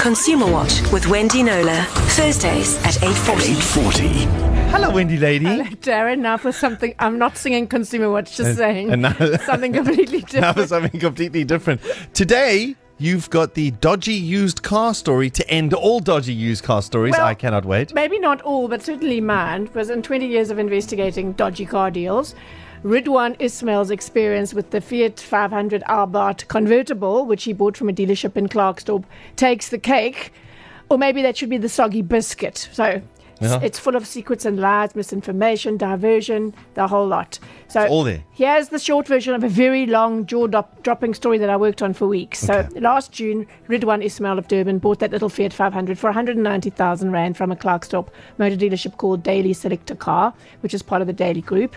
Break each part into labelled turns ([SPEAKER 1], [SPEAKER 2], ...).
[SPEAKER 1] Consumer Watch with Wendy Knowler. Thursdays at 8.40.
[SPEAKER 2] 840.
[SPEAKER 3] Hello, Wendy lady.
[SPEAKER 4] Hello, Darren, now for something. I'm not singing Consumer Watch, just uh, saying.
[SPEAKER 3] Uh, and now-
[SPEAKER 4] something completely
[SPEAKER 3] Now
[SPEAKER 4] different.
[SPEAKER 3] for something completely different. Today, you've got the dodgy used car story to end all dodgy used car stories.
[SPEAKER 4] Well-
[SPEAKER 3] I cannot wait.
[SPEAKER 4] Maybe not all, but certainly mine, because in 20 years of investigating dodgy car deals, Ridwan Ismail's experience with the Fiat 500 Abarth convertible, which he bought from a dealership in Klerksdorp, takes the cake. Or maybe that should be the soggy biscuit. So
[SPEAKER 3] Yeah.
[SPEAKER 4] it's full of secrets and lies, misinformation, diversion, the whole lot. So
[SPEAKER 3] It's all there.
[SPEAKER 4] Here's the short version of a very long jaw dropping story that I worked on for weeks.
[SPEAKER 3] Okay.
[SPEAKER 4] So last June, Ridwan Ismail of Durban bought that little Fiat 500 for 190,000 Rand from a Klerksdorp motor dealership called Daily Selector Car, which is part of the Daily Group.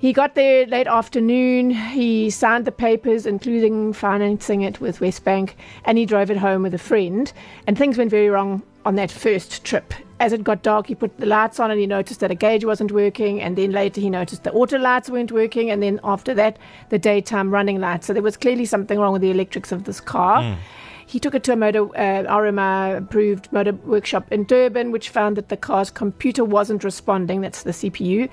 [SPEAKER 4] He got there late afternoon. He signed the papers, including financing it with WesBank, and he drove it home with a friend. And things went very wrong on that first trip. As it got dark, he put the lights on and he noticed that a gauge wasn't working. And then later, he noticed the auto lights weren't working. And then after that, the daytime running lights. So there was clearly something wrong with the electrics of this car. He took it to a motor uh, RMI approved motor workshop in Durban, which found that the car's computer wasn't responding. That's the CPU.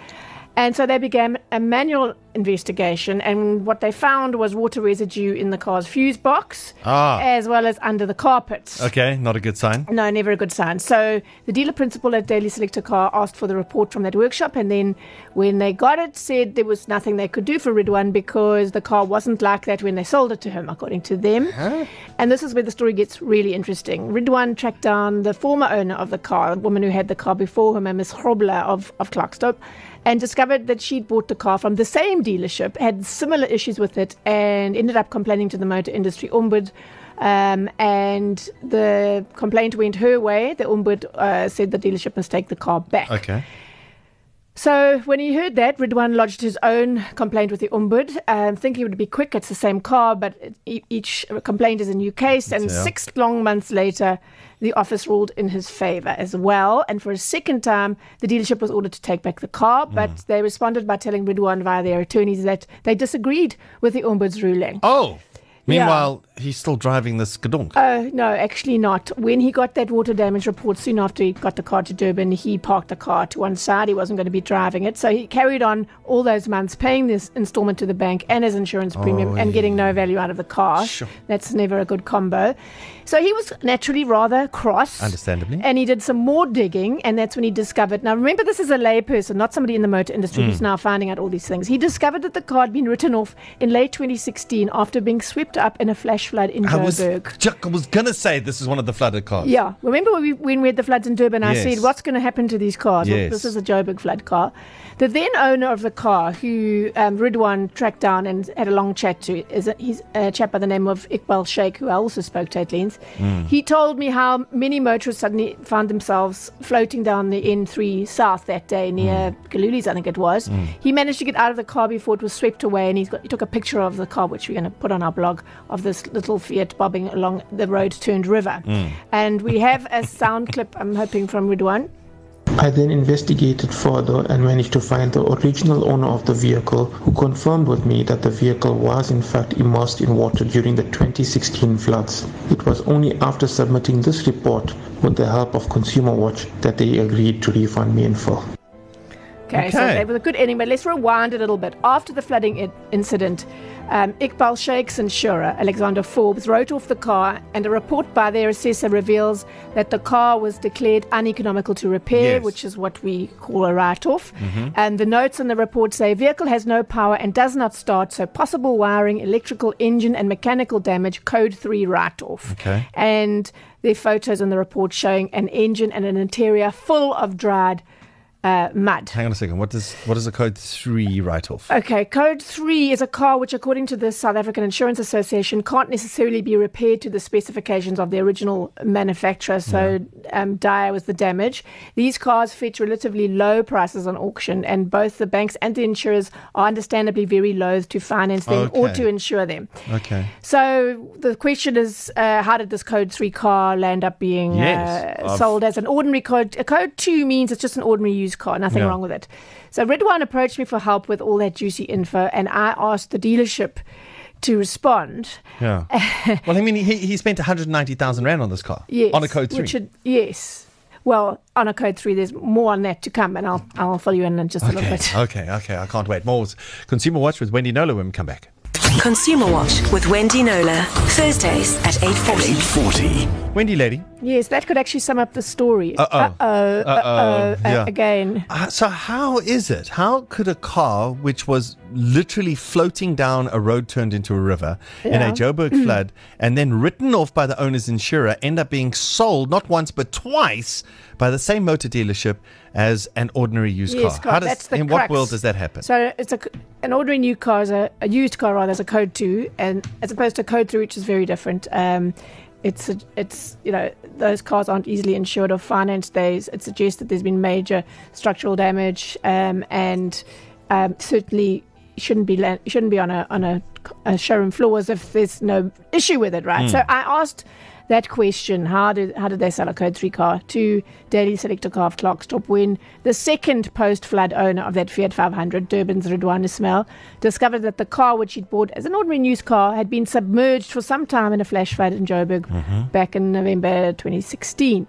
[SPEAKER 4] And so they began a manual investigation, and what they found was water residue in the car's fuse box,
[SPEAKER 3] Ah.
[SPEAKER 4] as well as under the carpets.
[SPEAKER 3] Okay, not a good sign.
[SPEAKER 4] No, never a good sign. So the dealer principal at Daily Selector Car asked for the report from that workshop, and then when they got it, said there was nothing they could do for Ridwan because the car wasn't like that when they sold it to him, according to them. And this is where the story gets really interesting. Ridwan tracked down the former owner of the car, the woman who had the car before him, a Miss Grobler of, of Klerksdorp, and discovered that she'd bought the car from the same dealership, had similar issues with it, and ended up complaining to the motor industry ombud. Um, and the complaint went her way. The ombud uh, said the dealership must take the car back.
[SPEAKER 3] Okay.
[SPEAKER 4] So when he heard that, Ridwan lodged his own complaint with the Ombud, um, thinking it would be quick. It's the same car, but each complaint is a new case. And
[SPEAKER 3] Yeah.
[SPEAKER 4] six long months later, the office ruled in his favor as well. And for a second time, the dealership was ordered to take back the car, but they responded by telling Ridwan via their attorneys that they disagreed with the Ombud's ruling.
[SPEAKER 3] Oh, meanwhile, he's still driving this skadonk.
[SPEAKER 4] Oh, no, actually not. When he got that water damage report soon after he got the car to Durban, he parked the car to one side. He wasn't going to be driving it. So he carried on all those months paying this installment to the bank and his insurance premium and getting no value out of the car.
[SPEAKER 3] Sure.
[SPEAKER 4] That's never a good combo. So he was naturally rather cross.
[SPEAKER 3] Understandably.
[SPEAKER 4] And he did some more digging, and that's when he discovered. Now, remember, this is a layperson, not somebody in the motor industry
[SPEAKER 3] Hmm.
[SPEAKER 4] who's now finding out all these things. He discovered that the car had been written off in late 2016 after being swept up in a flash flood in
[SPEAKER 3] I was,
[SPEAKER 4] Joburg.
[SPEAKER 3] Chuck, I was going to say this is one of the flooded cars.
[SPEAKER 4] Yeah. Remember when we, when we had the floods in Durban? I said, what's going to happen to these cars? Well, this is a Joburg flood car. The then owner of the car, who um, Ridwan tracked down and had a long chat to, is a, he's a chap by the name of Iqbal Sheikh, who I also spoke to at length. Hmm. He told me how many motorists suddenly found themselves floating down the N3 South that day near hmm. Galuli's, I think it was. Hmm. He managed to get out of the car before it was swept away, and he's got, he took a picture of the car, which we're going to put on our blog, of this little Fiat bobbing along the road turned river. Hmm. And we have a sound clip, I'm hoping, from Ridwan.
[SPEAKER 5] I then investigated further and managed to find the original owner of the vehicle who confirmed with me that the vehicle was in fact immersed in water during the 2016 floods. It was only after submitting this report with the help of Consumer Watch that they agreed to refund me in full.
[SPEAKER 4] Okay, so
[SPEAKER 3] Okay.
[SPEAKER 4] that was a good ending, but let's rewind a little bit. After the flooding I- incident, um, Iqbal Sheikh's insurer, Alexander Forbes, wrote off the car, and a report by their assessor reveals that the car was declared uneconomical to repair,
[SPEAKER 3] Yes.
[SPEAKER 4] which is what we call a write off. And the notes in the report say vehicle has no power and does not start, so possible wiring, electrical, engine, and mechanical damage, code 3 write off.
[SPEAKER 3] Okay.
[SPEAKER 4] And there are photos in the report showing an engine and an interior full of dried uh, mud.
[SPEAKER 3] Hang on a second. What does what does a code three write off?
[SPEAKER 4] Okay, code three is a car which, according to the South African Insurance Association, can't necessarily be repaired to the specifications of the original manufacturer. So, um, dire was the damage. These cars fetch relatively low prices on auction, and both the banks and the insurers are understandably very loath to finance them or to insure them.
[SPEAKER 3] Okay.
[SPEAKER 4] So the question is, uh, how did this code three car land up being
[SPEAKER 3] Yes,
[SPEAKER 4] uh, sold as an ordinary code? A code two means it's just an ordinary used car, nothing
[SPEAKER 3] Yeah.
[SPEAKER 4] wrong with it. So Ridwan approached me for help with all that juicy info, and I asked the dealership to respond.
[SPEAKER 3] Yeah. well, I mean, he, he spent 190,000 Rand on this car.
[SPEAKER 4] Yes,
[SPEAKER 3] On a code three.
[SPEAKER 4] Which should, yes. Well, on a code three, there's more on that to come, and I'll I'll fill you in in just a little bit.
[SPEAKER 3] okay, okay. I can't wait. More Consumer Watch with Wendy Knowler when we come back.
[SPEAKER 1] Consumer Watch with Wendy Knowler. Thursdays at 8.40.
[SPEAKER 2] 840.
[SPEAKER 3] Wendy, lady.
[SPEAKER 4] Yes, that could actually sum up the story.
[SPEAKER 3] Uh-oh.
[SPEAKER 4] Uh-oh. Uh-oh.
[SPEAKER 3] Uh-oh.
[SPEAKER 4] uh,
[SPEAKER 3] Yeah.
[SPEAKER 4] Again.
[SPEAKER 3] Uh, so, how is it? How could a car which was literally floating down a road turned into a river in a
[SPEAKER 4] Yeah.
[SPEAKER 3] Joburg flood and then written off by the owner's insurer end up being sold not once but twice by the same motor dealership as an ordinary used
[SPEAKER 4] Yes,
[SPEAKER 3] car? does, in what world does that happen?
[SPEAKER 4] So it's a an ordinary new car is a, a used car rather as a code two, and as opposed to code three, which is very different. Um, it's a, it's you know those cars aren't easily insured or financed. Days it suggests that there's been major structural damage, um, and um, certainly shouldn't be shouldn't be on a on a, a showroom floor as if there's no issue with it, right? Mm. So I asked that question: How did how did they sell a Code Three car to Daily Selector Car of Klerksdorp when the second post-flood owner of that Fiat 500, Durban's Ridwan Ismail, discovered that the car which he'd bought as an ordinary used car had been submerged for some time in a flash flood in Joburg mm-hmm. back in November 2016.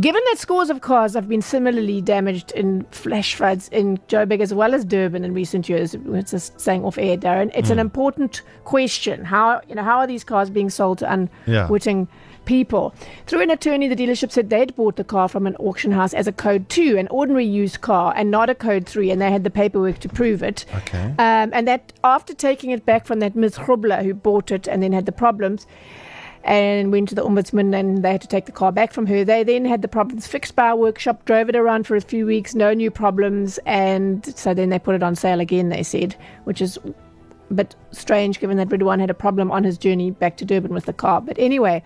[SPEAKER 4] Given that scores of cars have been similarly damaged in flash floods in Joburg as well as Durban in recent years, it's just saying off air, Darren, it's an important question. How you know how are these cars being sold to
[SPEAKER 3] Yeah.
[SPEAKER 4] unwitting people? Through an attorney, the dealership said they'd bought the car from an auction house as a code two, an ordinary used car, and not a code three, and they had the paperwork to prove it.
[SPEAKER 3] Okay.
[SPEAKER 4] Um, and that after taking it back from that Ms. Grobler who bought it and then had the problems and went to the ombudsman and they had to take the car back from her. They then had the problems fixed by a workshop, drove it around for a few weeks, no new problems, and so then they put it on sale again, they said, which is a bit strange given that Ridwan had a problem on his journey back to Durban with the car. But anyway,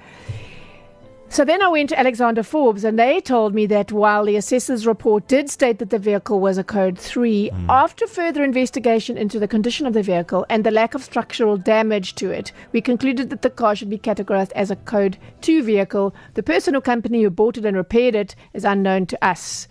[SPEAKER 4] so then I went to Alexander Forbes, and they told me that while the assessor's report did state that the vehicle was a Code 3, hmm. after further investigation into the condition of the vehicle and the lack of structural damage to it, we concluded that the car should be categorized as a Code 2 vehicle. The person or company who bought it and repaired it is unknown to us.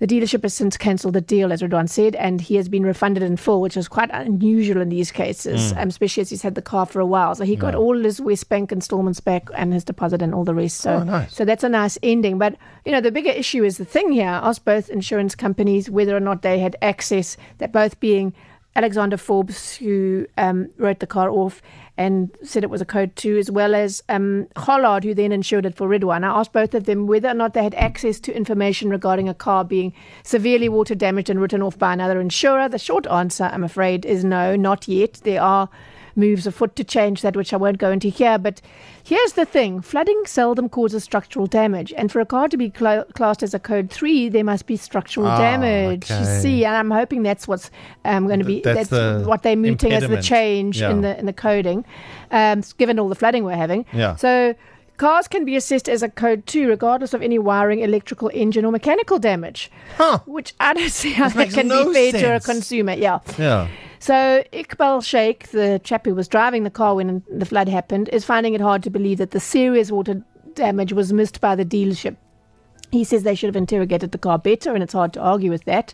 [SPEAKER 4] The dealership has since cancelled the deal, as Ridwan said, and he has been refunded in full, which is quite unusual in these cases, um, especially as he's had the car for a while. So he got all his WesBank installments back and his deposit and all the rest. So,
[SPEAKER 3] Oh, nice.
[SPEAKER 4] so that's a nice ending. But you know, the bigger issue is the thing here. I asked both insurance companies whether or not they had access. That both being Alexander Forbes, who um, wrote the car off and said it was a code two, as well as um, Hollard, who then insured it for Ridwan. I asked both of them whether or not they had access to information regarding a car being severely water damaged and written off by another insurer. The short answer, I'm afraid, is no, not yet. There are moves afoot to change that, which I won't go into here. But here's the thing flooding seldom causes structural damage. And for a car to be cl- classed as a code three, there must be structural
[SPEAKER 3] Ah,
[SPEAKER 4] damage. You see, and I'm hoping that's what's um, going to be,
[SPEAKER 3] Th- that's the
[SPEAKER 4] what they're mooting as the change in the in the coding, um, given all the flooding we're having.
[SPEAKER 3] Yeah.
[SPEAKER 4] So cars can be assessed as a code two, regardless of any wiring, electrical, engine, or mechanical damage.
[SPEAKER 3] Huh.
[SPEAKER 4] Which I don't see how that can
[SPEAKER 3] no
[SPEAKER 4] be fair to a
[SPEAKER 3] sense.
[SPEAKER 4] consumer. Yeah.
[SPEAKER 3] Yeah.
[SPEAKER 4] So Iqbal Sheikh, the chap who was driving the car when the flood happened, is finding it hard to believe that the serious water damage was missed by the dealership. He says they should have interrogated the car better, and it's hard to argue with that.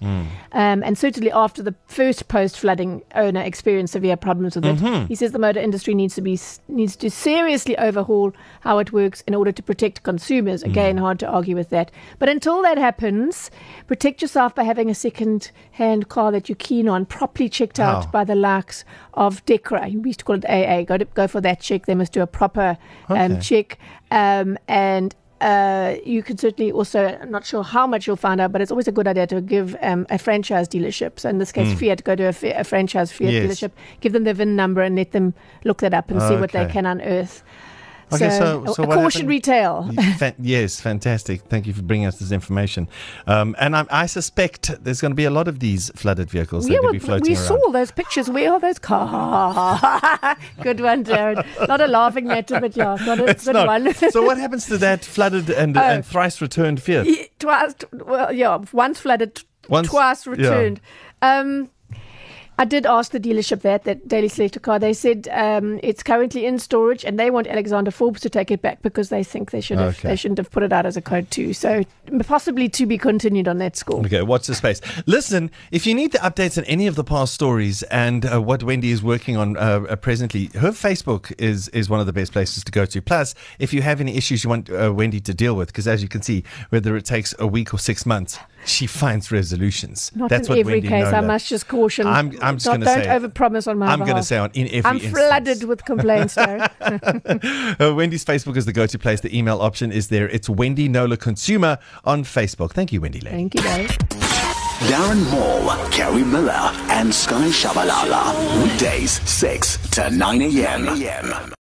[SPEAKER 4] Um, and certainly after the first post-flooding owner experienced severe problems with it, he says the motor industry needs to be needs to seriously overhaul how it works in order to protect consumers. Again, hard to argue with that. But until that happens, protect yourself by having a second-hand car that you're keen on, properly checked out
[SPEAKER 3] How?
[SPEAKER 4] by the likes of DEKRA. We used to call it AA. Go to, go for that check. They must do a proper um, check. Um, and uh, you can certainly also, I'm not sure how much you'll find out, but it's always a good idea to give um, a franchise dealership. So in this case, Fiat, go to a, a franchise Fiat.
[SPEAKER 3] Yes.
[SPEAKER 4] dealership, give them the VIN number and let them look that up and see what they can unearth.
[SPEAKER 3] Okay, so-
[SPEAKER 4] a-
[SPEAKER 3] so
[SPEAKER 4] a
[SPEAKER 3] what
[SPEAKER 4] caution
[SPEAKER 3] happened?
[SPEAKER 4] retail.
[SPEAKER 3] Yes, fantastic. Thank you for bringing us this information. Um, and I, I suspect there's going to be a lot of these flooded vehicles that
[SPEAKER 4] Yeah,
[SPEAKER 3] could
[SPEAKER 4] well,
[SPEAKER 3] be floating
[SPEAKER 4] we
[SPEAKER 3] around.
[SPEAKER 4] saw those pictures. Where are those cars? good one, Darren. Not a laughing matter, but yeah, not a
[SPEAKER 3] It's
[SPEAKER 4] good
[SPEAKER 3] not.
[SPEAKER 4] one.
[SPEAKER 3] so what happens to that flooded and,
[SPEAKER 4] Oh.
[SPEAKER 3] and thrice returned Fiat?
[SPEAKER 4] Yeah, twice, well, yeah, once flooded,
[SPEAKER 3] Once-
[SPEAKER 4] twice
[SPEAKER 3] yeah.
[SPEAKER 4] returned. Um, I did ask the dealership that, that Daily Selector car. They said um, it's currently in storage and they want Alexander Forbes to take it back because they think they should have
[SPEAKER 3] Okay.
[SPEAKER 4] they shouldn't have put it out as a code two. So possibly to be continued on that score.
[SPEAKER 3] Okay, watch the space. Listen, if you need the updates on any of the past stories and uh, what Wendy is working on uh, uh, presently, her Facebook is is one of the best places to go to. Plus, if you have any issues you want uh, Wendy to deal with, because as you can see, whether it takes a week or six months, she finds resolutions.
[SPEAKER 4] Not
[SPEAKER 3] That's
[SPEAKER 4] in
[SPEAKER 3] what
[SPEAKER 4] every
[SPEAKER 3] Wendy
[SPEAKER 4] case. I must just caution.
[SPEAKER 3] I'm, I'm just going to say.
[SPEAKER 4] don't overpromise on my
[SPEAKER 3] I'm going to say on in every
[SPEAKER 4] I'm
[SPEAKER 3] instance.
[SPEAKER 4] flooded with complaints, though.
[SPEAKER 3] Uh, Wendy's Facebook is the go-to place. The email option is there. It's Wendy Knowler Consumer on Facebook. Thank you, Wendy. Lady.
[SPEAKER 4] Thank you, Dave.
[SPEAKER 2] Darren Maule, Kerry Miller, and Sky Shabalala. Weekdays, 6 to 9 a.m.